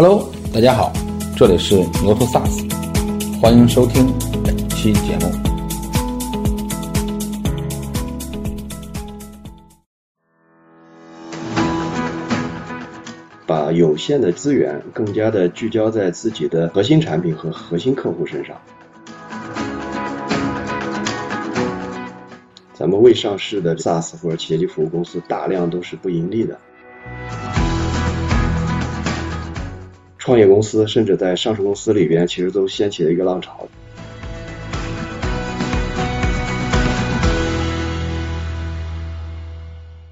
Hello，大家好，这里是牛头 SaaS，欢迎收听本期节目。把有限的资源更加的聚焦在自己的核心产品和核心客户身上。咱们未上市的 SaaS 或者企业级服务公司，大量都是不盈利的。创业公司甚至在上市公司里边，其实都掀起了一个浪潮。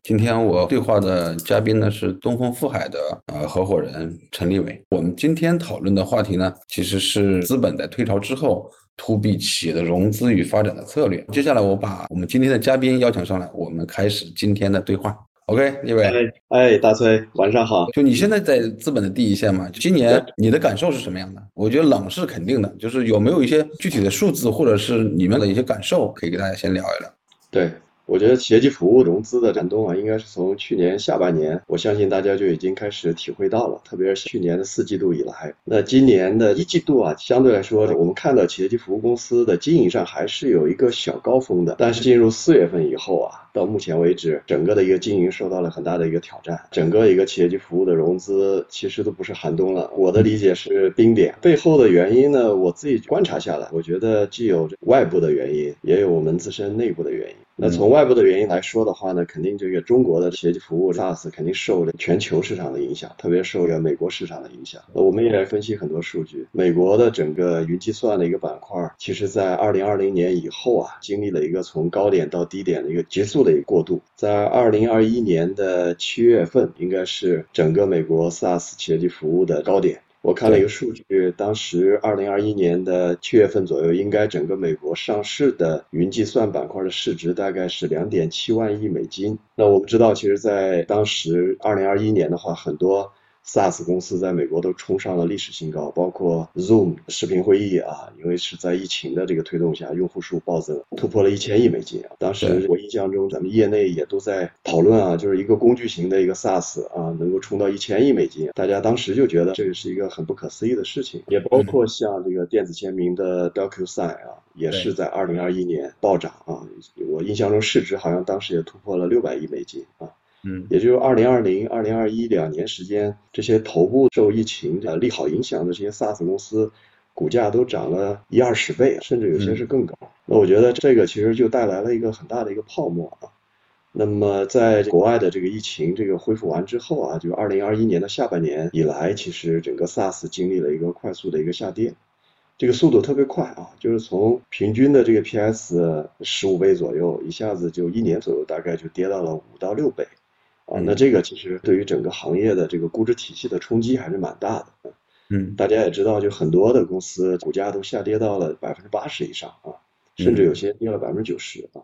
今天我对话的嘉宾呢是东风富海的呃合伙人陈立伟。我们今天讨论的话题呢，其实是资本在退潮之后，to B 企业的融资与发展的策略。接下来我把我们今天的嘉宾邀请上来，我们开始今天的对话。OK，李伟。哎，大崔，晚上好。就你现在在资本的第一线嘛？今年你的感受是什么样的？我觉得冷是肯定的，就是有没有一些具体的数字，或者是你们的一些感受，可以给大家先聊一聊。对。我觉得企业级服务融资的寒冬啊，应该是从去年下半年，我相信大家就已经开始体会到了。特别是去年的四季度以来，那今年的一季度啊，相对来说，我们看到企业级服务公司的经营上还是有一个小高峰的。但是进入四月份以后啊，到目前为止，整个的一个经营受到了很大的一个挑战。整个一个企业级服务的融资其实都不是寒冬了，我的理解是冰点。背后的原因呢，我自己观察下来，我觉得既有外部的原因，也有我们自身内部的原因。那从外部的原因来说的话呢，肯定这个中国的企业级服务 SaaS 肯定受了全球市场的影响，特别受了美国市场的影响。那我们也来分析很多数据，美国的整个云计算的一个板块，其实在二零二零年以后啊，经历了一个从高点到低点的一个急速的一个过渡。在二零二一年的七月份，应该是整个美国 SaaS 企业级服务的高点。我看了一个数据，当时二零二一年的七月份左右，应该整个美国上市的云计算板块的市值大概是两点七万亿美金。那我们知道，其实，在当时二零二一年的话，很多。SaaS 公司在美国都冲上了历史新高，包括 Zoom 视频会议啊，因为是在疫情的这个推动下，用户数暴增，突破了一千亿美金啊。当时我印象中，咱们业内也都在讨论啊，就是一个工具型的一个 SaaS 啊，能够冲到一千亿美金，大家当时就觉得这个是一个很不可思议的事情。也包括像这个电子签名的 DocuSign 啊，也是在二零二一年暴涨啊，我印象中市值好像当时也突破了六百亿美金啊。嗯，也就是二零二零、二零二一两年时间，这些头部受疫情的利好影响的这些 SaaS 公司，股价都涨了一二十倍，甚至有些是更高。那我觉得这个其实就带来了一个很大的一个泡沫啊。那么在国外的这个疫情这个恢复完之后啊，就二零二一年的下半年以来，其实整个 SaaS 经历了一个快速的一个下跌，这个速度特别快啊，就是从平均的这个 PS 十五倍左右，一下子就一年左右，大概就跌到了五到六倍。啊，那这个其实对于整个行业的这个估值体系的冲击还是蛮大的。嗯，大家也知道，就很多的公司股价都下跌到了百分之八十以上啊，甚至有些跌了百分之九十啊。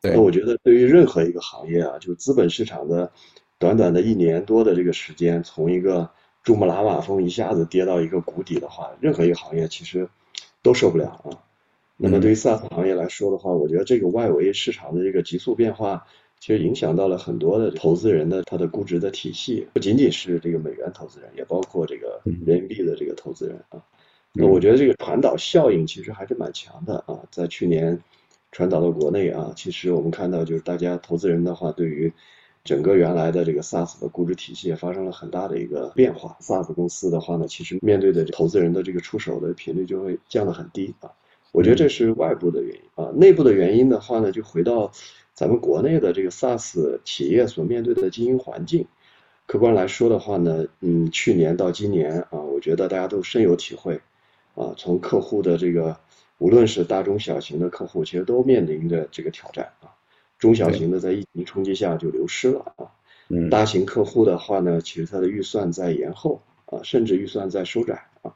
对，那我觉得对于任何一个行业啊，就资本市场的短短的一年多的这个时间，从一个珠穆朗玛峰一下子跌到一个谷底的话，任何一个行业其实都受不了啊。那么对于 SaaS 行业来说的话，我觉得这个外围市场的这个急速变化。其实影响到了很多的投资人的他的估值的体系，不仅仅是这个美元投资人，也包括这个人民币的这个投资人啊。那我觉得这个传导效应其实还是蛮强的啊，在去年传导到国内啊，其实我们看到就是大家投资人的话，对于整个原来的这个 SaaS 的估值体系也发生了很大的一个变化。SaaS 公司的话呢，其实面对的投资人的这个出手的频率就会降得很低啊。我觉得这是外部的原因啊，内部的原因的话呢，就回到。咱们国内的这个 SaaS 企业所面对的经营环境，客观来说的话呢，嗯，去年到今年啊，我觉得大家都深有体会，啊，从客户的这个，无论是大中小型的客户，其实都面临着这个挑战啊，中小型的在疫情冲击下就流失了啊，嗯，大型客户的话呢，其实它的预算在延后啊，甚至预算在收窄啊，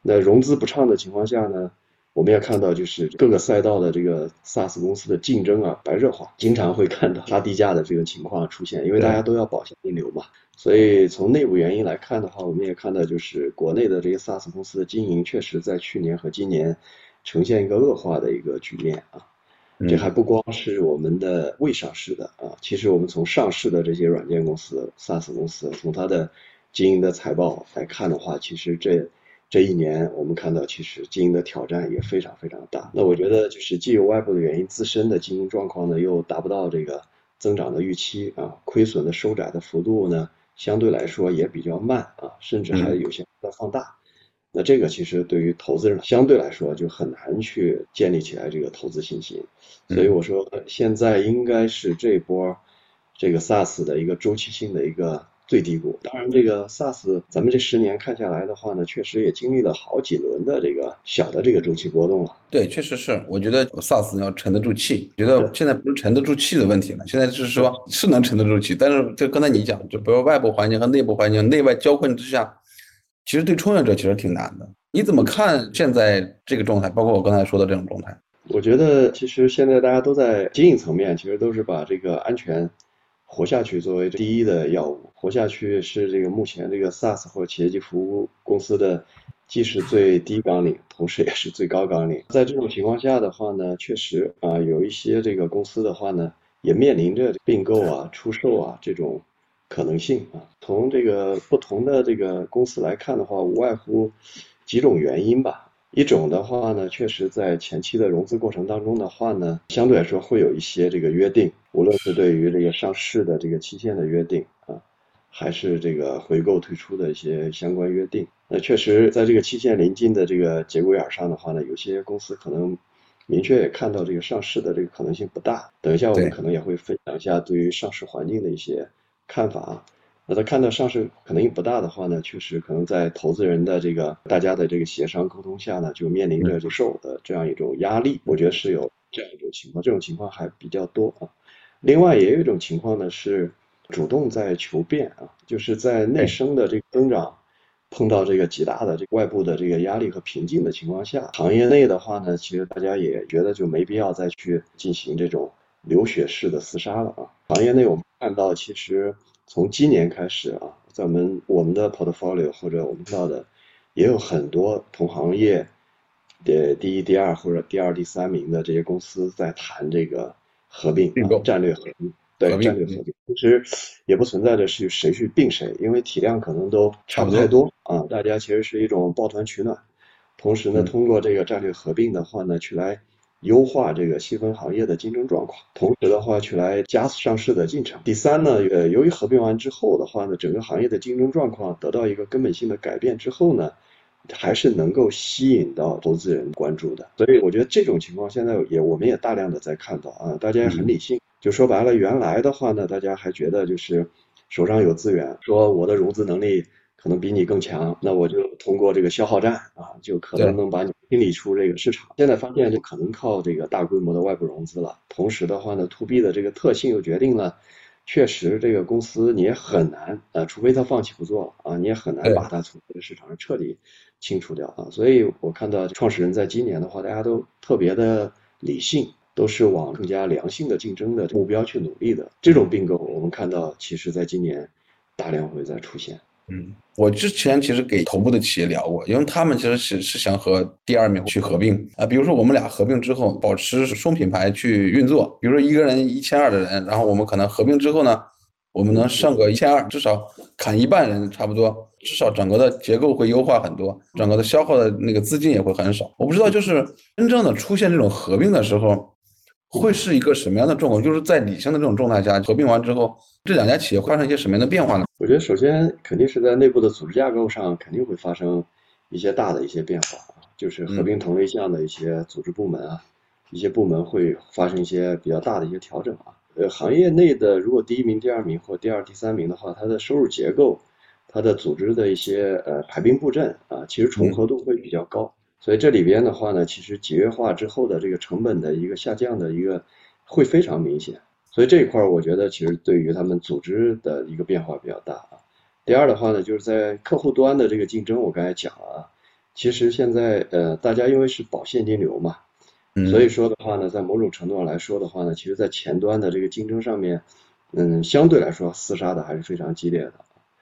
那融资不畅的情况下呢？我们也看到，就是各个赛道的这个 SaaS 公司的竞争啊白热化，经常会看到 杀低价的这个情况出现，因为大家都要保现金流嘛。所以从内部原因来看的话，我们也看到，就是国内的这些 SaaS 公司的经营确实在去年和今年呈现一个恶化的一个局面啊。这还不光是我们的未上市的啊，其实我们从上市的这些软件公司、SaaS 公司，从它的经营的财报来看的话，其实这这一年我们看到，其实经营的挑战也非常非常大。那我觉得就是既有外部的原因，自身的经营状况呢又达不到这个增长的预期啊，亏损的收窄的幅度呢相对来说也比较慢啊，甚至还有些在放大。那这个其实对于投资人相对来说就很难去建立起来这个投资信心。所以我说现在应该是这波这个 SaaS 的一个周期性的一个。最低谷。当然，这个 SaaS，咱们这十年看下来的话呢，确实也经历了好几轮的这个小的这个周期波动了。对，确实是。我觉得 SaaS 要沉得住气，觉得现在不是沉得住气的问题了，现在就是说是能沉得住气。但是就刚才你讲，就比如外部环境和内部环境内外交困之下，其实对创业者其实挺难的。你怎么看现在这个状态？包括我刚才说的这种状态？我觉得其实现在大家都在经营层面，其实都是把这个安全。活下去作为第一的药物，活下去是这个目前这个 SaaS 或者企业级服务公司的，既是最低纲领，同时也是最高纲领。在这种情况下的话呢，确实啊，有一些这个公司的话呢，也面临着并购啊、出售啊这种可能性啊。从这个不同的这个公司来看的话，无外乎几种原因吧。一种的话呢，确实在前期的融资过程当中的话呢，相对来说会有一些这个约定，无论是对于这个上市的这个期限的约定啊，还是这个回购退出的一些相关约定。那确实在这个期限临近的这个节骨眼上的话呢，有些公司可能明确也看到这个上市的这个可能性不大。等一下我们可能也会分享一下对于上市环境的一些看法。那他看到上市可能性不大的话呢，确实可能在投资人的这个大家的这个协商沟通下呢，就面临着就售的这样一种压力。我觉得是有这样一种情况，这种情况还比较多啊。另外也有一种情况呢，是主动在求变啊，就是在内生的这个增长碰到这个极大的这个外部的这个压力和瓶颈的情况下，行业内的话呢，其实大家也觉得就没必要再去进行这种流血式的厮杀了啊。行业内我们看到其实。从今年开始啊，在我们我们的 portfolio 或者我们知道的，也有很多同行业的第一、第二或者第二、第三名的这些公司在谈这个合并、战略合并。对，战略合并，其实也不存在着是谁去并谁，因为体量可能都差不太多啊。大家其实是一种抱团取暖，同时呢，通过这个战略合并的话呢，去来。优化这个细分行业的竞争状况，同时的话去来加速上市的进程。第三呢，呃，由于合并完之后的话呢，整个行业的竞争状况得到一个根本性的改变之后呢，还是能够吸引到投资人关注的。所以我觉得这种情况现在也我们也大量的在看到啊，大家也很理性。就说白了，原来的话呢，大家还觉得就是手上有资源，说我的融资能力。可能比你更强，那我就通过这个消耗战啊，就可能能把你清理出这个市场。现在发现就可能靠这个大规模的外部融资了。同时的话呢，to B 的这个特性又决定了，确实这个公司你也很难啊，除非他放弃不做了啊，你也很难把它从这个市场上彻底清除掉啊。所以我看到创始人在今年的话，大家都特别的理性，都是往更加良性的竞争的目标去努力的。这种并购，我们看到其实在今年大量会在出现。嗯，我之前其实给头部的企业聊过，因为他们其实是是想和第二名去合并啊。比如说我们俩合并之后，保持双品牌去运作。比如说一个人一千二的人，然后我们可能合并之后呢，我们能剩个一千二，至少砍一半人差不多，至少整个的结构会优化很多，整个的消耗的那个资金也会很少。我不知道，就是真正的出现这种合并的时候。会是一个什么样的状况？就是在理性的这种状态下，合并完之后，这两家企业发生一些什么样的变化呢？我觉得首先肯定是在内部的组织架构上肯定会发生一些大的一些变化啊，就是合并同类项的一些组织部门啊，一些部门会发生一些比较大的一些调整啊。呃，行业内的如果第一名、第二名或第二、第三名的话，它的收入结构、它的组织的一些呃排兵布阵啊，其实重合度会比较高。所以这里边的话呢，其实节约化之后的这个成本的一个下降的一个会非常明显。所以这一块儿，我觉得其实对于他们组织的一个变化比较大啊。第二的话呢，就是在客户端的这个竞争，我刚才讲了啊，其实现在呃，大家因为是保现金流嘛，所以说的话呢，在某种程度上来说的话呢，其实在前端的这个竞争上面，嗯，相对来说厮杀的还是非常激烈的。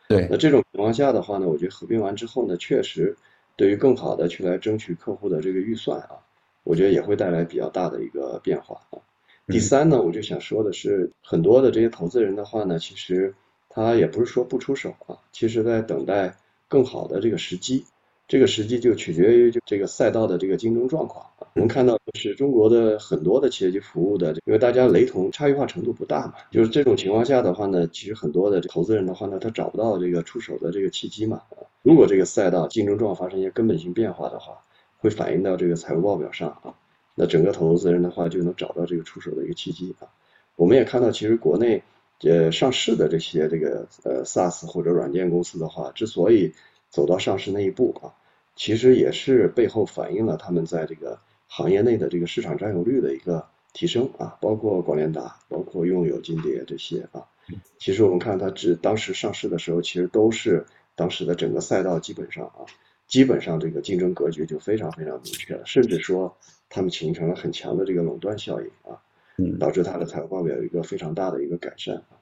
对。那这种情况下的话呢，我觉得合并完之后呢，确实。对于更好的去来争取客户的这个预算啊，我觉得也会带来比较大的一个变化啊。第三呢，我就想说的是，很多的这些投资人的话呢，其实他也不是说不出手啊，其实在等待更好的这个时机。这个实际就取决于就这个赛道的这个竞争状况。我们看到是中国的很多的企业级服务的，因为大家雷同，差异化程度不大嘛。就是这种情况下的话呢，其实很多的投资人的话呢，他找不到这个出手的这个契机嘛。如果这个赛道竞争状况发生一些根本性变化的话，会反映到这个财务报表上啊。那整个投资人的话就能找到这个出手的一个契机啊。我们也看到，其实国内呃上市的这些这个呃 SaaS 或者软件公司的话，之所以走到上市那一步啊，其实也是背后反映了他们在这个行业内的这个市场占有率的一个提升啊，包括广联达，包括用友、金蝶这些啊。其实我们看它只当时上市的时候，其实都是当时的整个赛道基本上啊，基本上这个竞争格局就非常非常明确了，甚至说他们形成了很强的这个垄断效应啊，导致它的财务报表有一个非常大的一个改善啊。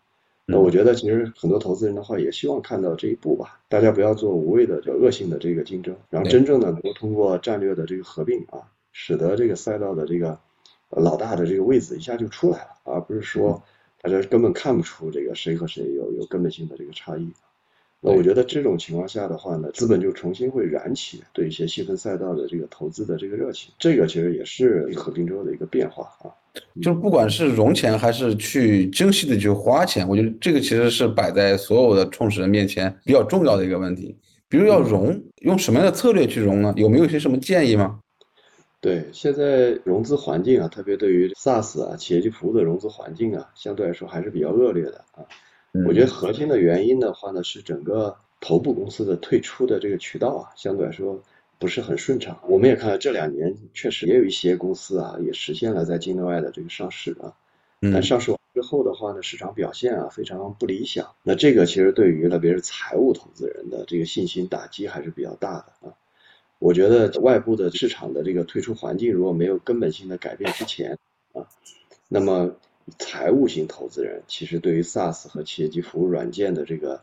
那我觉得，其实很多投资人的话也希望看到这一步吧，大家不要做无谓的、叫恶性的这个竞争，然后真正的能够通过战略的这个合并啊，使得这个赛道的这个老大的这个位置一下就出来了，而不是说大家根本看不出这个谁和谁有有根本性的这个差异。那我觉得这种情况下的话呢，资本就重新会燃起对一些细分赛道的这个投资的这个热情，这个其实也是合并之后的一个变化啊。就是不管是融钱还是去精细的去花钱，我觉得这个其实是摆在所有的创始人面前比较重要的一个问题。比如要融，用什么样的策略去融呢？有没有一些什么建议吗？对，现在融资环境啊，特别对于 SaaS 啊企业级服务的融资环境啊，相对来说还是比较恶劣的啊。我觉得核心的原因的话呢，是整个头部公司的退出的这个渠道啊，相对来说不是很顺畅。我们也看到这两年确实也有一些公司啊，也实现了在境内外的这个上市啊，但上市完之后的话呢，市场表现啊非常不理想。那这个其实对于特别是财务投资人的这个信心打击还是比较大的啊。我觉得外部的市场的这个退出环境如果没有根本性的改变之前啊，那么。财务型投资人其实对于 SaaS 和企业级服务软件的这个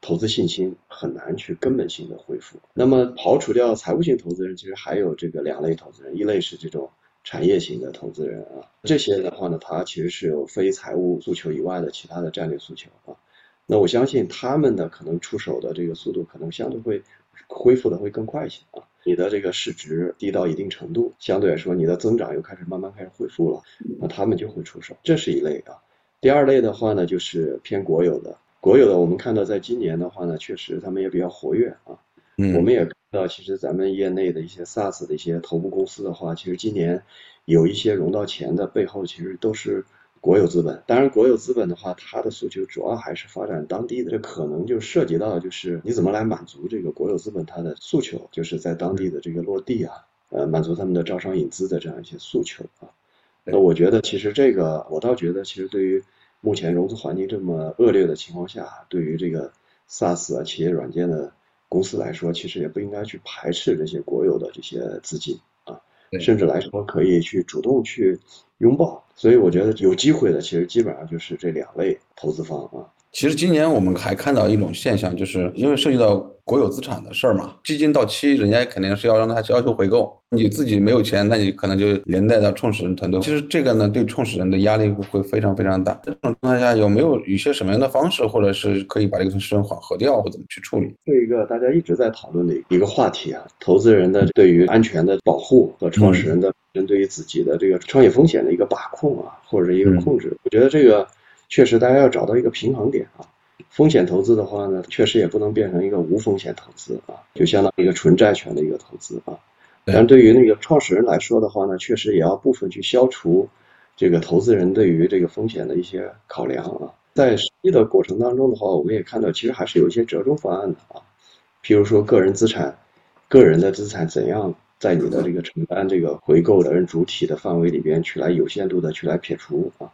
投资信心很难去根本性的恢复。那么刨除掉财务型投资人，其实还有这个两类投资人，一类是这种产业型的投资人啊，这些的话呢，他其实是有非财务诉求以外的其他的战略诉求啊。那我相信他们的可能出手的这个速度可能相对会恢复的会更快一些啊。你的这个市值低到一定程度，相对来说你的增长又开始慢慢开始恢复了，那他们就会出手，这是一类啊。第二类的话呢，就是偏国有的，国有的我们看到在今年的话呢，确实他们也比较活跃啊。嗯，我们也看到，其实咱们业内的一些 SaaS 的一些头部公司的话，其实今年有一些融到钱的背后，其实都是。国有资本，当然，国有资本的话，它的诉求主要还是发展当地的，这可能就涉及到就是你怎么来满足这个国有资本它的诉求，就是在当地的这个落地啊，呃，满足他们的招商引资的这样一些诉求啊。那我觉得其实这个，我倒觉得其实对于目前融资环境这么恶劣的情况下，对于这个 SaaS 啊企业软件的公司来说，其实也不应该去排斥这些国有的这些资金。甚至来说，可以去主动去拥抱，所以我觉得有机会的，其实基本上就是这两类投资方啊。其实今年我们还看到一种现象，就是因为涉及到国有资产的事儿嘛，基金到期，人家肯定是要让他要求回购。你自己没有钱，那你可能就连带到创始人团队。其实这个呢，对创始人的压力会非常非常大。这种状态下，有没有一些什么样的方式，或者是可以把这个事情缓和掉，或怎么去处理？这一个大家一直在讨论的一个话题啊，投资人的对于安全的保护和创始人的针对于自己的这个创业风险的一个把控啊，或者是一个控制。我觉得这个。确实，大家要找到一个平衡点啊。风险投资的话呢，确实也不能变成一个无风险投资啊，就相当于一个纯债权的一个投资啊。但对于那个创始人来说的话呢，确实也要部分去消除这个投资人对于这个风险的一些考量啊。在实际的过程当中的话，我们也看到，其实还是有一些折中方案的啊。譬如说，个人资产、个人的资产怎样在你的这个承担这个回购的人主体的范围里边去来有限度的去来撇除啊。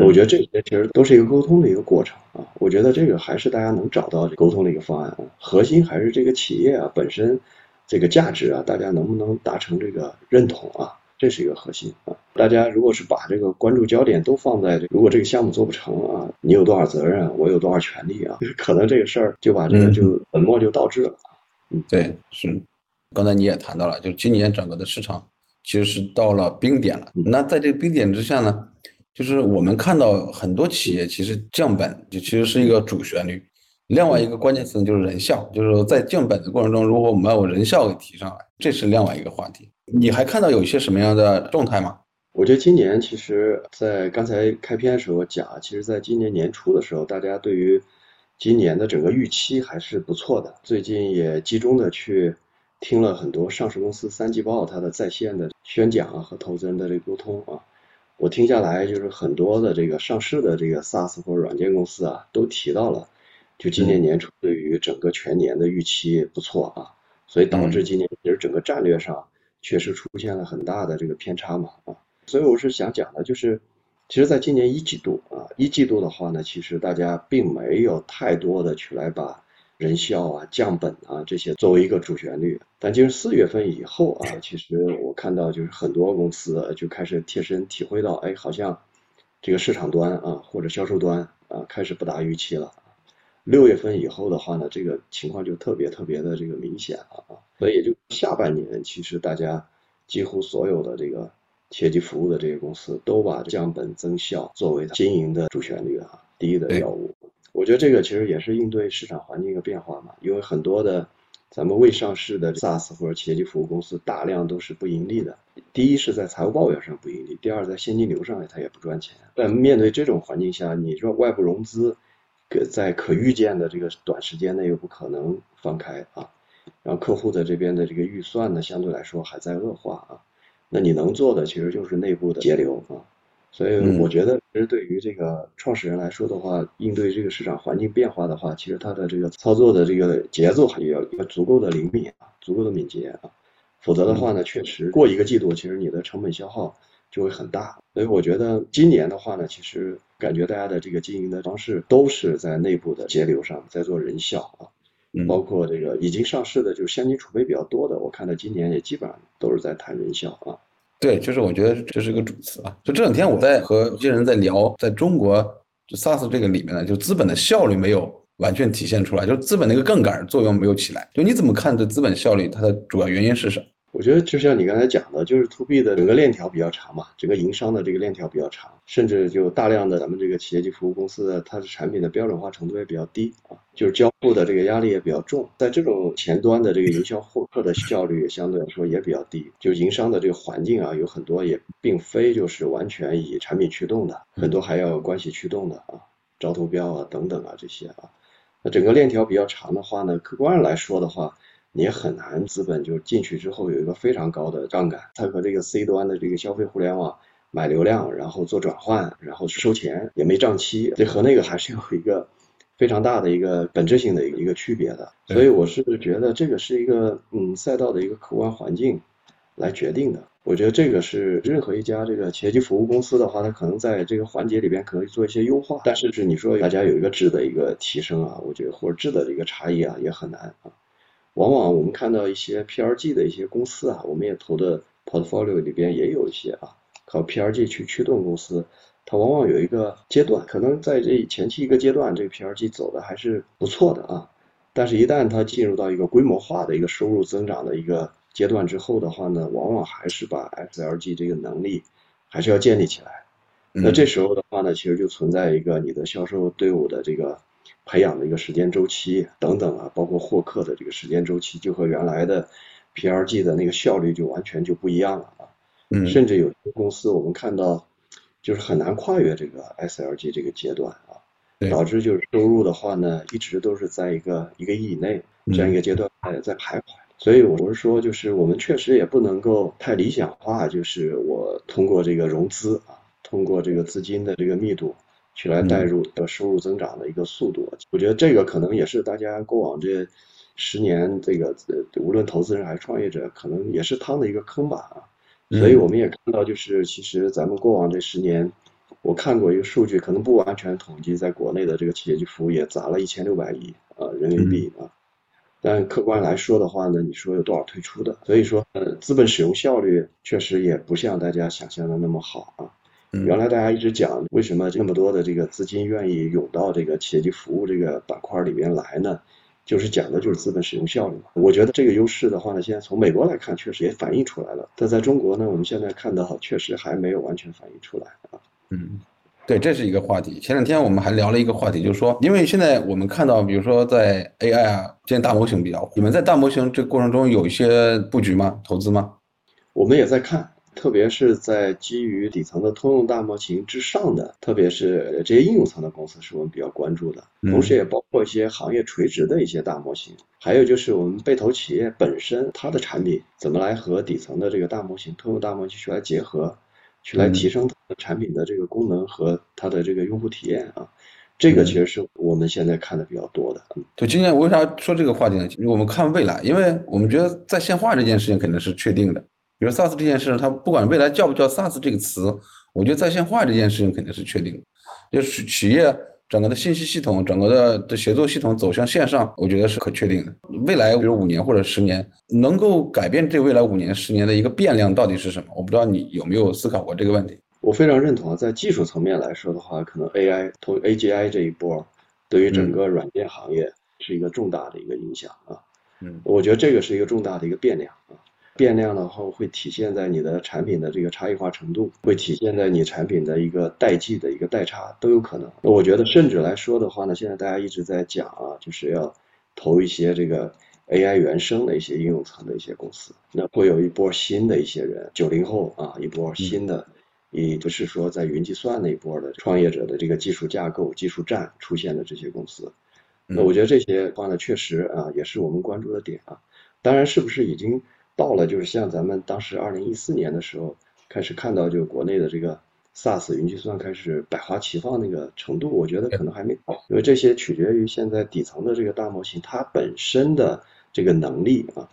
我觉得这些其实都是一个沟通的一个过程啊。我觉得这个还是大家能找到沟通的一个方案啊。核心还是这个企业啊本身这个价值啊，大家能不能达成这个认同啊？这是一个核心啊。大家如果是把这个关注焦点都放在如果这个项目做不成啊，你有多少责任，我有多少权利啊？可能这个事儿就把这个就本末就倒置了。嗯，对，是。刚才你也谈到了，就今年整个的市场其实是到了冰点了。那在这个冰点之下呢？就是我们看到很多企业其实降本就其实是一个主旋律，另外一个关键词就是人效，就是说在降本的过程中，如果我们把我人效给提上来，这是另外一个话题。你还看到有一些什么样的状态吗？我觉得今年其实，在刚才开篇的时候讲，其实在今年年初的时候，大家对于今年的整个预期还是不错的。最近也集中的去听了很多上市公司三季报它的在线的宣讲啊和投资人的这个沟通啊，我听下来就是很多的这个上市的这个 SaaS 或者软件公司啊，都提到了，就今年年初对于整个全年的预期不错啊，所以导致今年其实整个战略上确实出现了很大的这个偏差嘛啊。所以我是想讲的，就是，其实，在今年一季度啊，一季度的话呢，其实大家并没有太多的去来把人效啊、降本啊这些作为一个主旋律。但就是四月份以后啊，其实我看到就是很多公司就开始贴身体会到，哎，好像这个市场端啊或者销售端啊开始不达预期了。六月份以后的话呢，这个情况就特别特别的这个明显了啊。所以也就下半年，其实大家几乎所有的这个。企业级服务的这些公司都把降本增效作为经营的主旋律啊，第一的要务。我觉得这个其实也是应对市场环境一个变化嘛，因为很多的咱们未上市的 SaaS 或者企业级服务公司大量都是不盈利的。第一是在财务报表上不盈利，第二在现金流上它也不赚钱。在面对这种环境下，你说外部融资，可在可预见的这个短时间内又不可能放开啊，然后客户的这边的这个预算呢，相对来说还在恶化啊。那你能做的其实就是内部的节流啊，所以我觉得其实对于这个创始人来说的话，应对这个市场环境变化的话，其实他的这个操作的这个节奏还要要足够的灵敏啊，足够的敏捷啊，否则的话呢，确实过一个季度，其实你的成本消耗就会很大。所以我觉得今年的话呢，其实感觉大家的这个经营的方式都是在内部的节流上在做人效啊。包括这个已经上市的，就是现金储备比较多的，我看到今年也基本上都是在谈人效啊。对，就是我觉得这是一个主词啊。就这两天我在和一些人在聊，在中国就 SaaS 这个里面呢，就资本的效率没有完全体现出来，就资本那个杠杆作用没有起来。就你怎么看这资本效率，它的主要原因是什么？我觉得就像你刚才讲的，就是 to B 的整个链条比较长嘛，整个营商的这个链条比较长，甚至就大量的咱们这个企业级服务公司的它的产品的标准化程度也比较低啊，就是交付的这个压力也比较重，在这种前端的这个营销获客的效率相对来说也比较低，就营商的这个环境啊，有很多也并非就是完全以产品驱动的，很多还要有关系驱动的啊，招投标啊等等啊这些啊，那整个链条比较长的话呢，客观上来说的话。你也很难，资本就进去之后有一个非常高的杠杆，它和这个 C 端的这个消费互联网买流量，然后做转换，然后收钱也没账期，这和那个还是有一个非常大的一个本质性的一个区别的。所以我是觉得这个是一个嗯赛道的一个客观环境来决定的。我觉得这个是任何一家这个企业级服务公司的话，它可能在这个环节里边可以做一些优化，但是是你说大家有一个质的一个提升啊，我觉得或者质的一个差异啊，也很难啊。往往我们看到一些 PRG 的一些公司啊，我们也投的 portfolio 里边也有一些啊，靠 PRG 去驱动公司，它往往有一个阶段，可能在这前期一个阶段，这个 PRG 走的还是不错的啊，但是一旦它进入到一个规模化的一个收入增长的一个阶段之后的话呢，往往还是把 SLG 这个能力还是要建立起来，那这时候的话呢，其实就存在一个你的销售队伍的这个。培养的一个时间周期等等啊，包括获客的这个时间周期，就和原来的 PRG 的那个效率就完全就不一样了啊。嗯，甚至有些公司我们看到，就是很难跨越这个 SLG 这个阶段啊，导致就是收入的话呢，一直都是在一个一个亿以内这样一个阶段在在徘徊。所以我是说，就是我们确实也不能够太理想化，就是我通过这个融资啊，通过这个资金的这个密度。去来带入的收入增长的一个速度，我觉得这个可能也是大家过往这十年这个无论投资人还是创业者，可能也是趟的一个坑吧啊。所以我们也看到，就是其实咱们过往这十年，我看过一个数据，可能不完全统计，在国内的这个企业级服务业砸了一千六百亿啊人民币啊。但客观来说的话呢，你说有多少退出的？所以说，呃，资本使用效率确实也不像大家想象的那么好啊。原来大家一直讲，为什么这么多的这个资金愿意涌到这个企业级服务这个板块里面来呢？就是讲的就是资本使用效率嘛。我觉得这个优势的话呢，现在从美国来看，确实也反映出来了。但在中国呢，我们现在看到确实还没有完全反映出来啊。嗯，对，这是一个话题。前两天我们还聊了一个话题，就是说，因为现在我们看到，比如说在 AI 啊，现在大模型比较火，你们在大模型这过程中有一些布局吗？投资吗？我们也在看。特别是在基于底层的通用大模型之上的，特别是这些应用层的公司，是我们比较关注的。同时，也包括一些行业垂直的一些大模型。还有就是我们被投企业本身，它的产品怎么来和底层的这个大模型、通用大模型去来结合，去来提升它的产品的这个功能和它的这个用户体验啊。这个其实是我们现在看的比较多的。就今年为啥说这个话题呢？我们看未来，因为我们觉得在线化这件事情肯定是确定的。比如 SaaS 这件事，它不管未来叫不叫 SaaS 这个词，我觉得在线化这件事情肯定是确定的。就是企业整个的信息系统、整个的的协作系统走向线上，我觉得是可确定的。未来比如五年或者十年，能够改变这未来五年、十年的一个变量到底是什么？我不知道你有没有思考过这个问题。我非常认同啊，在技术层面来说的话，可能 AI 同 AGI 这一波，对于整个软件行业是一个重大的一个影响啊。嗯，我觉得这个是一个重大的一个变量啊。变量的话会体现在你的产品的这个差异化程度，会体现在你产品的一个代际的一个代差都有可能。那我觉得甚至来说的话呢，现在大家一直在讲啊，就是要投一些这个 AI 原生的一些应用层的一些公司，那会有一波新的一些人，九零后啊，一波新的，也不是说在云计算那一波的创业者的这个技术架构、技术栈出现的这些公司。那我觉得这些话呢，确实啊，也是我们关注的点啊。当然，是不是已经？到了就是像咱们当时二零一四年的时候开始看到，就国内的这个 SaaS 云计算开始百花齐放那个程度，我觉得可能还没到，因为这些取决于现在底层的这个大模型它本身的这个能力啊，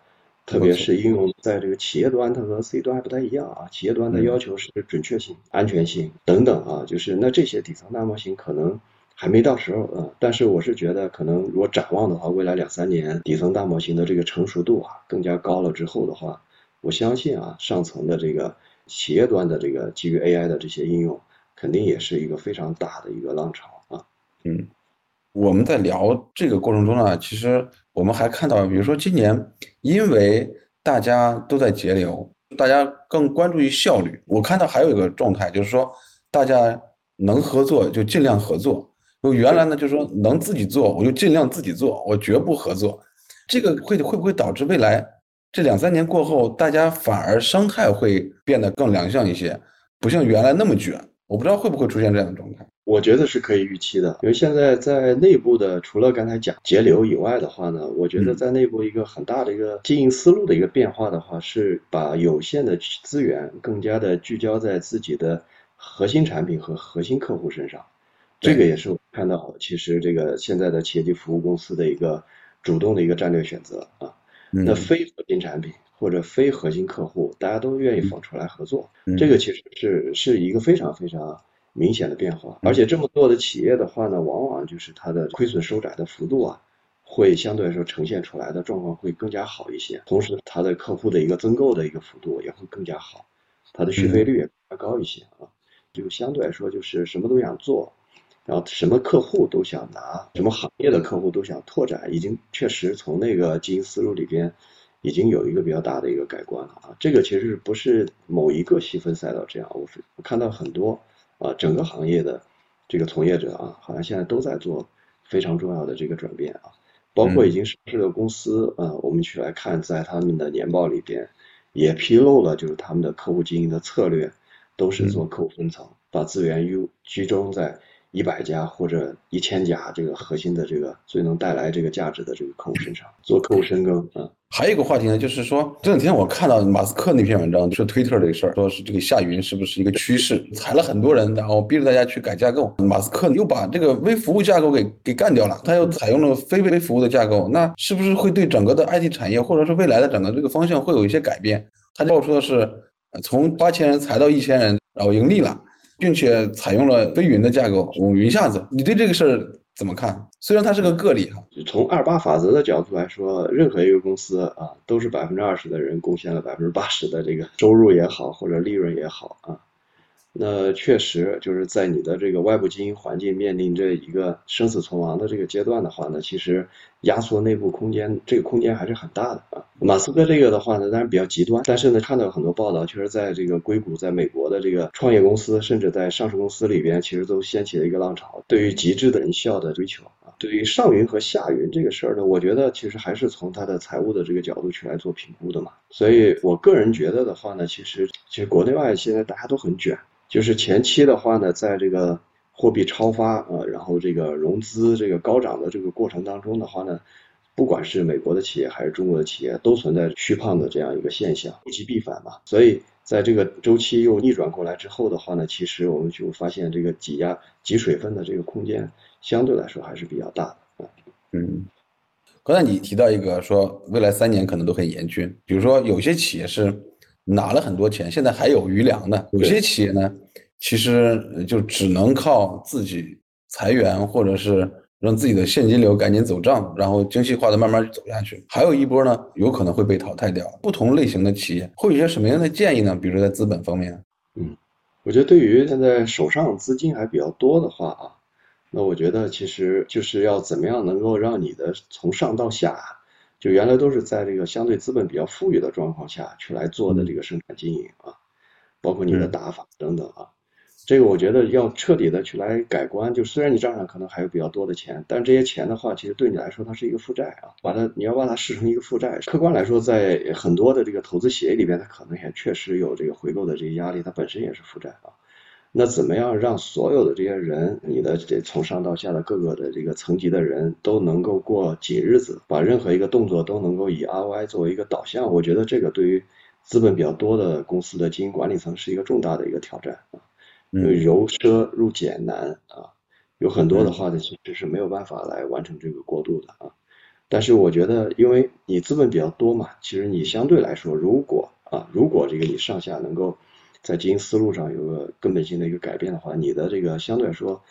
特别是应用在这个企业端，它和 C 端还不太一样啊。企业端的要求是准确性、安全性等等啊，就是那这些底层大模型可能。还没到时候啊，但是我是觉得，可能如果展望的话，未来两三年底层大模型的这个成熟度啊更加高了之后的话，我相信啊，上层的这个企业端的这个基于 AI 的这些应用，肯定也是一个非常大的一个浪潮啊。嗯，我们在聊这个过程中呢，其实我们还看到，比如说今年，因为大家都在节流，大家更关注于效率。我看到还有一个状态，就是说大家能合作就尽量合作。就原来呢，就是说能自己做，我就尽量自己做，我绝不合作。这个会会不会导致未来这两三年过后，大家反而生态会变得更良性一些，不像原来那么卷？我不知道会不会出现这样的状态。我觉得是可以预期的，因为现在在内部的，除了刚才讲节流以外的话呢，我觉得在内部一个很大的一个经营思路的一个变化的话，是把有限的资源更加的聚焦在自己的核心产品和核心客户身上。这个也是我看到，其实这个现在的企业级服务公司的一个主动的一个战略选择啊。那非核心产品或者非核心客户，大家都愿意放出来合作，这个其实是是一个非常非常明显的变化。而且这么做的企业的话呢，往往就是它的亏损收窄的幅度啊，会相对来说呈现出来的状况会更加好一些。同时，它的客户的一个增购的一个幅度也会更加好，它的续费率也更加高一些啊。就相对来说，就是什么都想做。然后什么客户都想拿，什么行业的客户都想拓展，已经确实从那个经营思路里边，已经有一个比较大的一个改观了啊。这个其实不是某一个细分赛道这样，我我看到很多啊，整个行业的这个从业者啊，好像现在都在做非常重要的这个转变啊。包括已经上市的公司啊，我们去来看，在他们的年报里边也披露了，就是他们的客户经营的策略都是做客户分层，把资源优集中在。一百家或者一千家，这个核心的这个最能带来这个价值的这个客户身上做客户深耕啊。还有一个话题呢，就是说这两天我看到马斯克那篇文章，说推特这个事儿，说是这个下云是不是一个趋势，裁了很多人，然后逼着大家去改架构。马斯克又把这个微服务架构给给干掉了，他又采用了非微服务的架构，那是不是会对整个的 IT 产业或者是未来的整个这个方向会有一些改变？他爆出的是从八千人裁到一千人，然后盈利了。并且采用了飞云的架构，我云下子，你对这个事儿怎么看？虽然它是个个例哈，从二八法则的角度来说，任何一个公司啊，都是百分之二十的人贡献了百分之八十的这个收入也好，或者利润也好啊。那确实就是在你的这个外部经营环境面临着一个生死存亡的这个阶段的话呢，其实压缩内部空间这个空间还是很大的啊。马斯克这个的话呢，当然比较极端，但是呢，看到很多报道，确实在这个硅谷，在美国的这个创业公司，甚至在上市公司里边，其实都掀起了一个浪潮，对于极致的人效的追求啊。对于上云和下云这个事儿呢，我觉得其实还是从它的财务的这个角度去来做评估的嘛。所以我个人觉得的话呢，其实其实国内外现在大家都很卷。就是前期的话呢，在这个货币超发啊，然后这个融资这个高涨的这个过程当中的话呢，不管是美国的企业还是中国的企业，都存在虚胖的这样一个现象，物极必反嘛。所以在这个周期又逆转过来之后的话呢，其实我们就发现这个挤压挤水分的这个空间相对来说还是比较大的啊。嗯，刚才你提到一个说未来三年可能都很严峻，比如说有些企业是。拿了很多钱，现在还有余粮的。有些企业呢，其实就只能靠自己裁员，或者是让自己的现金流赶紧走账，然后精细化的慢慢走下去。还有一波呢，有可能会被淘汰掉。不同类型的企业会有一些什么样的建议呢？比如说在资本方面，嗯，我觉得对于现在手上资金还比较多的话啊，那我觉得其实就是要怎么样能够让你的从上到下。就原来都是在这个相对资本比较富裕的状况下去来做的这个生产经营啊，包括你的打法等等啊，这个我觉得要彻底的去来改观。就虽然你账上可能还有比较多的钱，但这些钱的话，其实对你来说它是一个负债啊，把它你要把它视成一个负债。客观来说，在很多的这个投资协议里边，它可能也确实有这个回购的这个压力，它本身也是负债啊。那怎么样让所有的这些人，你的这从上到下的各个的这个层级的人都能够过紧日子，把任何一个动作都能够以 ROI 作为一个导向？我觉得这个对于资本比较多的公司的经营管理层是一个重大的一个挑战啊，因为由奢入俭难啊，有很多的话呢，其实是没有办法来完成这个过渡的啊。但是我觉得，因为你资本比较多嘛，其实你相对来说，如果啊，如果这个你上下能够。在经营思路上有个根本性的一个改变的话，你的这个相对来说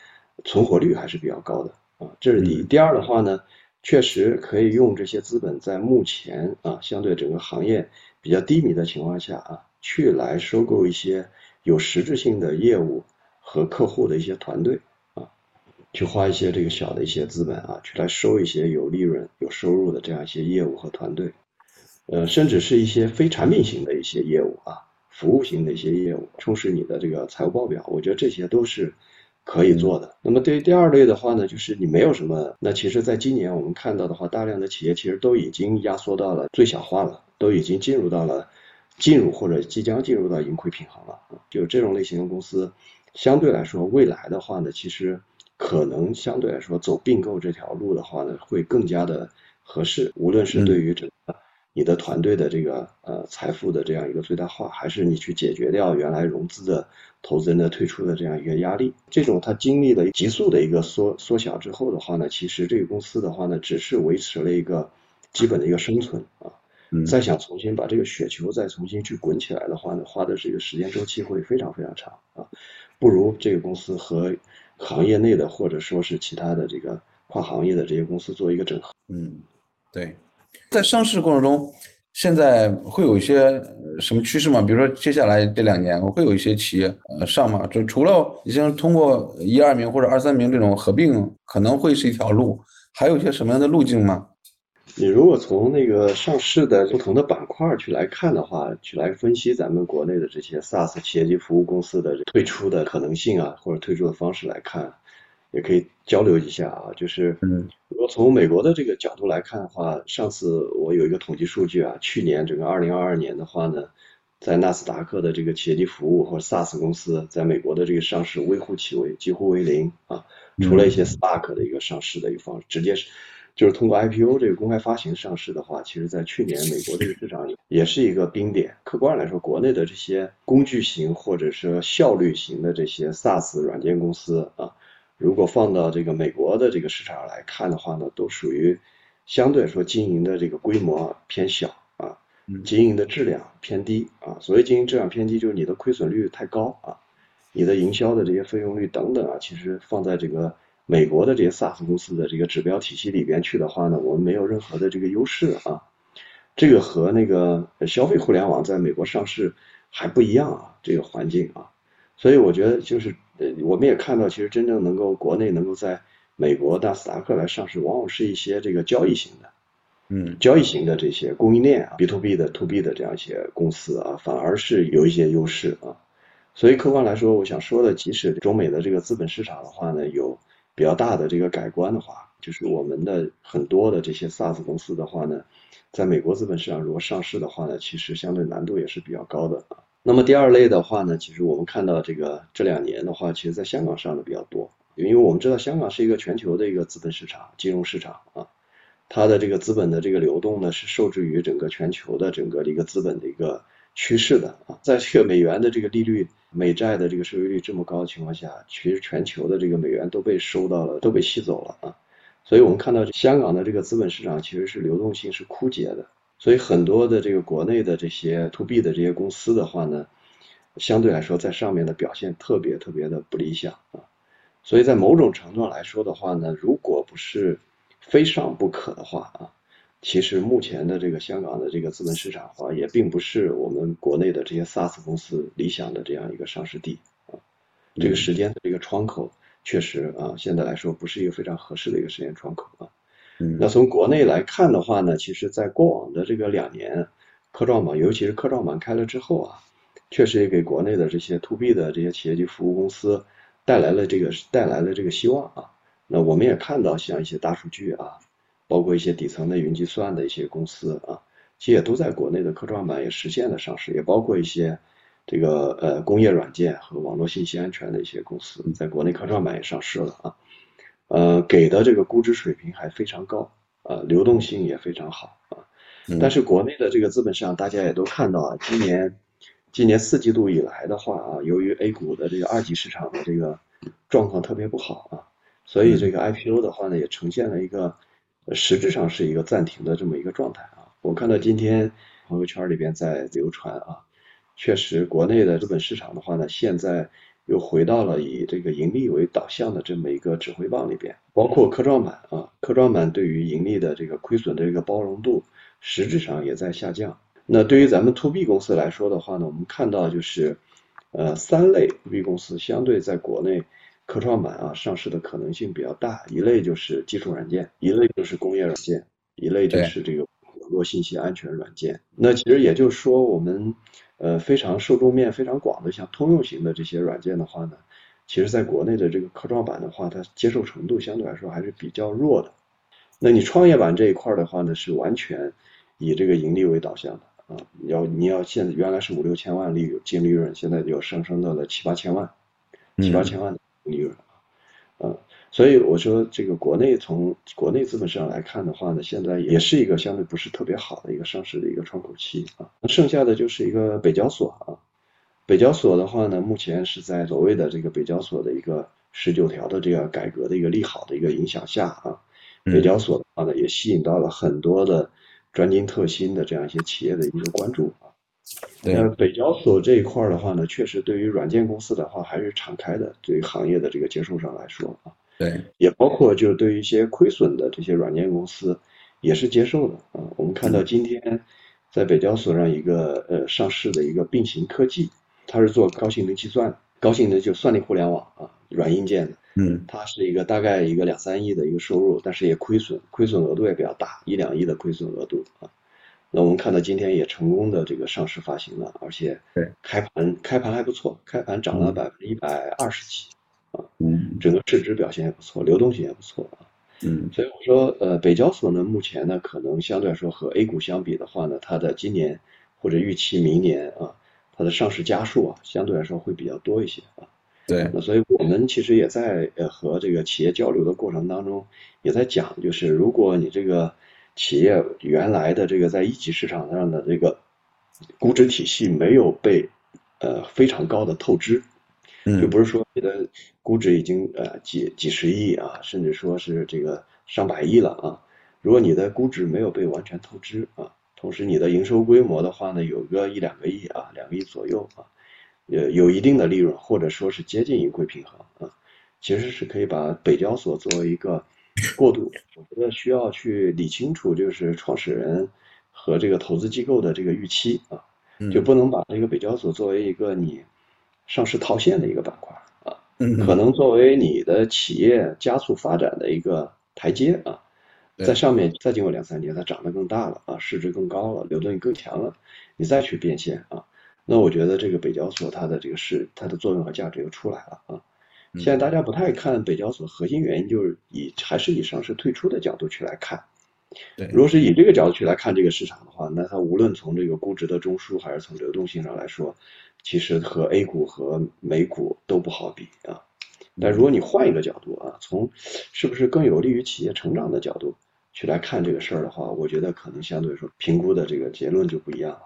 存活率还是比较高的啊，这是第一。第二的话呢，确实可以用这些资本在目前啊相对整个行业比较低迷的情况下啊，去来收购一些有实质性的业务和客户的一些团队啊，去花一些这个小的一些资本啊，去来收一些有利润、有收入的这样一些业务和团队，呃，甚至是一些非产品型的一些业务啊。服务型的一些业务，充实你的这个财务报表，我觉得这些都是可以做的。那么对于第二类的话呢，就是你没有什么，那其实，在今年我们看到的话，大量的企业其实都已经压缩到了最小化了，都已经进入到了进入或者即将进入到盈亏平衡了。就这种类型的公司，相对来说，未来的话呢，其实可能相对来说走并购这条路的话呢，会更加的合适，无论是对于整个。你的团队的这个呃财富的这样一个最大化，还是你去解决掉原来融资的投资人的退出的这样一个压力？这种它经历了急速的一个缩缩小之后的话呢，其实这个公司的话呢，只是维持了一个基本的一个生存啊。再想重新把这个雪球再重新去滚起来的话呢，花的这个时间周期会非常非常长啊。不如这个公司和行业内的或者说是其他的这个跨行业的这些公司做一个整合。嗯，对。在上市过程中，现在会有一些什么趋势吗？比如说接下来这两年，会有一些企业呃上嘛？就除了已经通过一二名或者二三名这种合并，可能会是一条路，还有一些什么样的路径吗？你如果从那个上市的不同的板块去来看的话，去来分析咱们国内的这些 SaaS 企业级服务公司的退出的可能性啊，或者退出的方式来看。也可以交流一下啊，就是，如果从美国的这个角度来看的话，上次我有一个统计数据啊，去年整个二零二二年的话呢，在纳斯达克的这个企业级服务或者 SaaS 公司在美国的这个上市微乎其微，几乎为零啊，除了一些 Spark 的一个上市的一个方式，直接是就是通过 IPO 这个公开发行上市的话，其实在去年美国这个市场里也是一个冰点。客观来说，国内的这些工具型或者是效率型的这些 SaaS 软件公司啊。如果放到这个美国的这个市场来看的话呢，都属于相对来说经营的这个规模偏小啊，经营的质量偏低啊。所谓经营质量偏低，就是你的亏损率太高啊，你的营销的这些费用率等等啊，其实放在这个美国的这些 SaaS 公司的这个指标体系里边去的话呢，我们没有任何的这个优势啊。这个和那个消费互联网在美国上市还不一样啊，这个环境啊。所以我觉得就是呃，我们也看到，其实真正能够国内能够在美国纳斯达克来上市，往往是一些这个交易型的，嗯，交易型的这些供应链啊，B to B 的 to B 的这样一些公司啊，反而是有一些优势啊。所以客观来说，我想说的，即使中美的这个资本市场的话呢，有比较大的这个改观的话，就是我们的很多的这些 SaaS 公司的话呢，在美国资本市场如果上市的话呢，其实相对难度也是比较高的啊。那么第二类的话呢，其实我们看到这个这两年的话，其实在香港上的比较多，因为我们知道香港是一个全球的一个资本市场、金融市场啊，它的这个资本的这个流动呢，是受制于整个全球的整个的一个资本的一个趋势的啊，在这个美元的这个利率。美债的这个收益率这么高的情况下，其实全球的这个美元都被收到了，都被吸走了啊。所以我们看到香港的这个资本市场其实是流动性是枯竭的，所以很多的这个国内的这些 to B 的这些公司的话呢，相对来说在上面的表现特别特别的不理想啊。所以在某种程度来说的话呢，如果不是非上不可的话啊。其实目前的这个香港的这个资本市场话，也并不是我们国内的这些 SaaS 公司理想的这样一个上市地啊。这个时间的这个窗口确实啊，现在来说不是一个非常合适的一个时间窗口啊。那从国内来看的话呢，其实在过往的这个两年，科创板尤其是科创板开了之后啊，确实也给国内的这些 To B 的这些企业级服务公司带来了这个带来了这个希望啊。那我们也看到像一些大数据啊。包括一些底层的云计算的一些公司啊，其实也都在国内的科创板也实现了上市，也包括一些这个呃工业软件和网络信息安全的一些公司，在国内科创板也上市了啊，呃给的这个估值水平还非常高啊，流动性也非常好啊，但是国内的这个资本市场大家也都看到啊，今年今年四季度以来的话啊，由于 A 股的这个二级市场的这个状况特别不好啊，所以这个 IPO 的话呢也呈现了一个。实质上是一个暂停的这么一个状态啊！我看到今天朋友圈里边在流传啊，确实国内的资本市场的话呢，现在又回到了以这个盈利为导向的这么一个指挥棒里边，包括科创板啊，科创板对于盈利的这个亏损的这个包容度，实质上也在下降。那对于咱们 to B 公司来说的话呢，我们看到就是，呃，三类 to B 公司相对在国内。科创板啊，上市的可能性比较大。一类就是技术软件，一类就是工业软件，一类就是这个网络信息安全软件。那其实也就是说，我们呃非常受众面非常广的，像通用型的这些软件的话呢，其实在国内的这个科创板的话，它接受程度相对来说还是比较弱的。那你创业板这一块的话呢，是完全以这个盈利为导向的啊。要你要现在原来是五六千万利净利润，现在就上升到了七八千万，七八千万的。利润啊，嗯，所以我说这个国内从国内资本市场来看的话呢，现在也是一个相对不是特别好的一个上市的一个窗口期啊。那剩下的就是一个北交所啊，北交所的话呢，目前是在所谓的这个北交所的一个十九条的这个改革的一个利好的一个影响下啊，北交所的话呢，也吸引到了很多的专精特新的这样一些企业的一个关注啊。那北交所这一块的话呢，确实对于软件公司的话还是敞开的，对于行业的这个接受上来说啊，对，也包括就是对于一些亏损的这些软件公司也是接受的啊。我们看到今天在北交所上一个呃上市的一个并行科技，它是做高性能计算，高性能就算力互联网啊，软硬件的，嗯，它是一个大概一个两三亿的一个收入，但是也亏损，亏损额度也比较大，一两亿的亏损额度啊。那我们看到今天也成功的这个上市发行了，而且对开盘开盘还不错，开盘涨了百分之一百二十几，啊，嗯，整个市值表现也不错，流动性也不错啊，嗯，所以我说，呃，北交所呢，目前呢，可能相对来说和 A 股相比的话呢，它的今年或者预期明年啊，它的上市家数啊，相对来说会比较多一些啊，对，那所以我们其实也在呃和这个企业交流的过程当中，也在讲，就是如果你这个。企业原来的这个在一级市场上的这个估值体系没有被呃非常高的透支，就不是说你的估值已经呃几几十亿啊，甚至说是这个上百亿了啊。如果你的估值没有被完全透支啊，同时你的营收规模的话呢，有个一两个亿啊，两个亿左右啊，呃有一定的利润或者说是接近盈亏平衡啊，其实是可以把北交所作为一个。过渡，我觉得需要去理清楚，就是创始人和这个投资机构的这个预期啊，就不能把这个北交所作为一个你上市套现的一个板块啊，嗯，可能作为你的企业加速发展的一个台阶啊，在上面再经过两三年，它长得更大了啊，市值更高了，流动性更强了，你再去变现啊，那我觉得这个北交所它的这个是它的作用和价值又出来了啊。现在大家不太看北交所，核心原因就是以还是以上市退出的角度去来看。对，如果是以这个角度去来看这个市场的话，那它无论从这个估值的中枢还是从流动性上来说，其实和 A 股和美股都不好比啊。但如果你换一个角度啊，从是不是更有利于企业成长的角度去来看这个事儿的话，我觉得可能相对来说评估的这个结论就不一样了。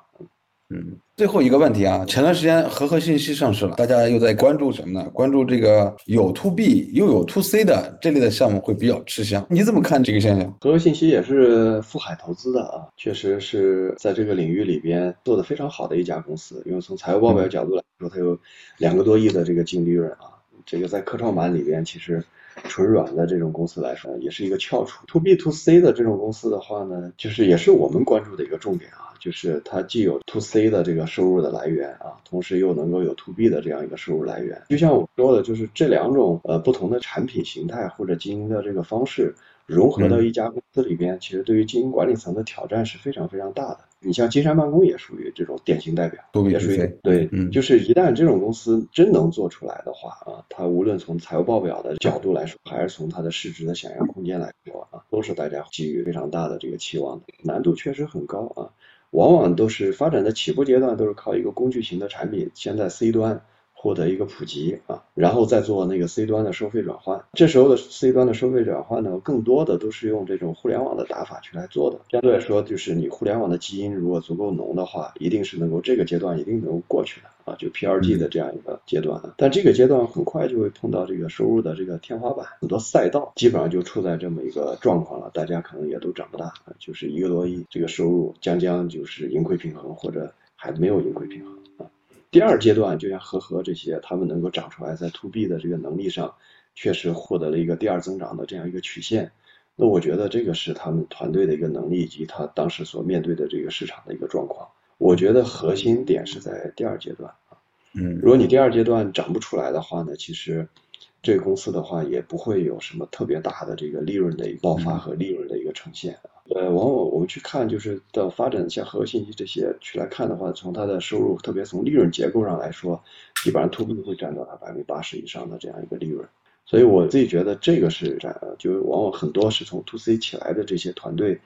嗯，最后一个问题啊，前段时间和合信息上市了，大家又在关注什么呢？关注这个有 to B 又有 to C 的这类的项目会比较吃香。你怎么看这个现象？和合信息也是富海投资的啊，确实是在这个领域里边做的非常好的一家公司。因为从财务报表角度来说，它有两个多亿的这个净利润啊，这个在科创板里边其实纯软的这种公司来说，也是一个翘楚。to B to C 的这种公司的话呢，就是也是我们关注的一个重点啊。就是它既有 to C 的这个收入的来源啊，同时又能够有 to B 的这样一个收入来源。就像我说的，就是这两种呃不同的产品形态或者经营的这个方式融合到一家公司里边，其实对于经营管理层的挑战是非常非常大的。你像金山办公也属于这种典型代表，也属于对，就是一旦这种公司真能做出来的话啊，它无论从财务报表的角度来说，还是从它的市值的想象空间来说啊，都是大家给予非常大的这个期望的。难度确实很高啊。往往都是发展的起步阶段，都是靠一个工具型的产品，先在 C 端获得一个普及啊，然后再做那个 C 端的收费转换。这时候的 C 端的收费转换呢，更多的都是用这种互联网的打法去来做的。相对来说，就是你互联网的基因如果足够浓的话，一定是能够这个阶段一定能够过去的。啊，就 P2G 的这样一个阶段，但这个阶段很快就会碰到这个收入的这个天花板，很多赛道基本上就处在这么一个状况了，大家可能也都长不大，就是一个多亿这个收入将将就是盈亏平衡，或者还没有盈亏平衡。第二阶段就像和和这些，他们能够长出来，在 To B 的这个能力上，确实获得了一个第二增长的这样一个曲线，那我觉得这个是他们团队的一个能力以及他当时所面对的这个市场的一个状况。我觉得核心点是在第二阶段啊，嗯，如果你第二阶段长不出来的话呢，其实这个公司的话也不会有什么特别大的这个利润的一个爆发和利润的一个呈现呃，往往我们去看就是到发展像核信息这些去来看的话，从它的收入，特别从利润结构上来说，基本上 to B 会占到它百分之八十以上的这样一个利润。所以我自己觉得这个是占，就是往往很多是从 to C 起来的这些团队，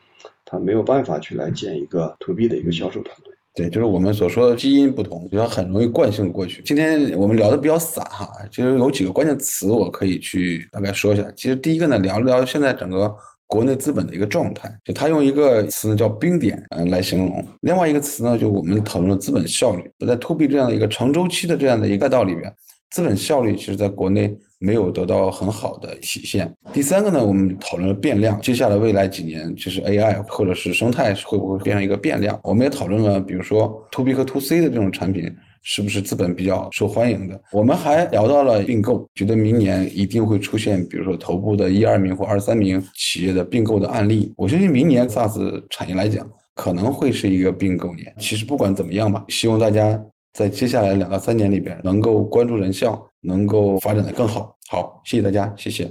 他没有办法去来建一个 to B 的一个销售团队。对，就是我们所说的基因不同，就很容易惯性过去。今天我们聊的比较散哈，其实有几个关键词我可以去大概说一下。其实第一个呢，聊一聊现在整个国内资本的一个状态，就他用一个词呢叫冰点嗯来形容。另外一个词呢，就我们讨论的资本效率，在 to B 这样的一个长周期的这样的一个赛道里边，资本效率其实在国内。没有得到很好的体现。第三个呢，我们讨论了变量，接下来未来几年就是 AI 或者是生态会不会变成一个变量？我们也讨论了，比如说 To B 和 To C 的这种产品是不是资本比较受欢迎的？我们还聊到了并购，觉得明年一定会出现，比如说头部的一二名或二三名企业的并购的案例。我相信明年 SaaS 产业来讲可能会是一个并购年。其实不管怎么样吧，希望大家。在接下来两到三年里边，能够关注人效，能够发展的更好。好，谢谢大家，谢谢。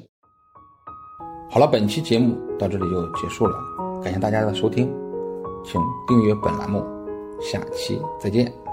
好了，本期节目到这里就结束了，感谢大家的收听，请订阅本栏目，下期再见。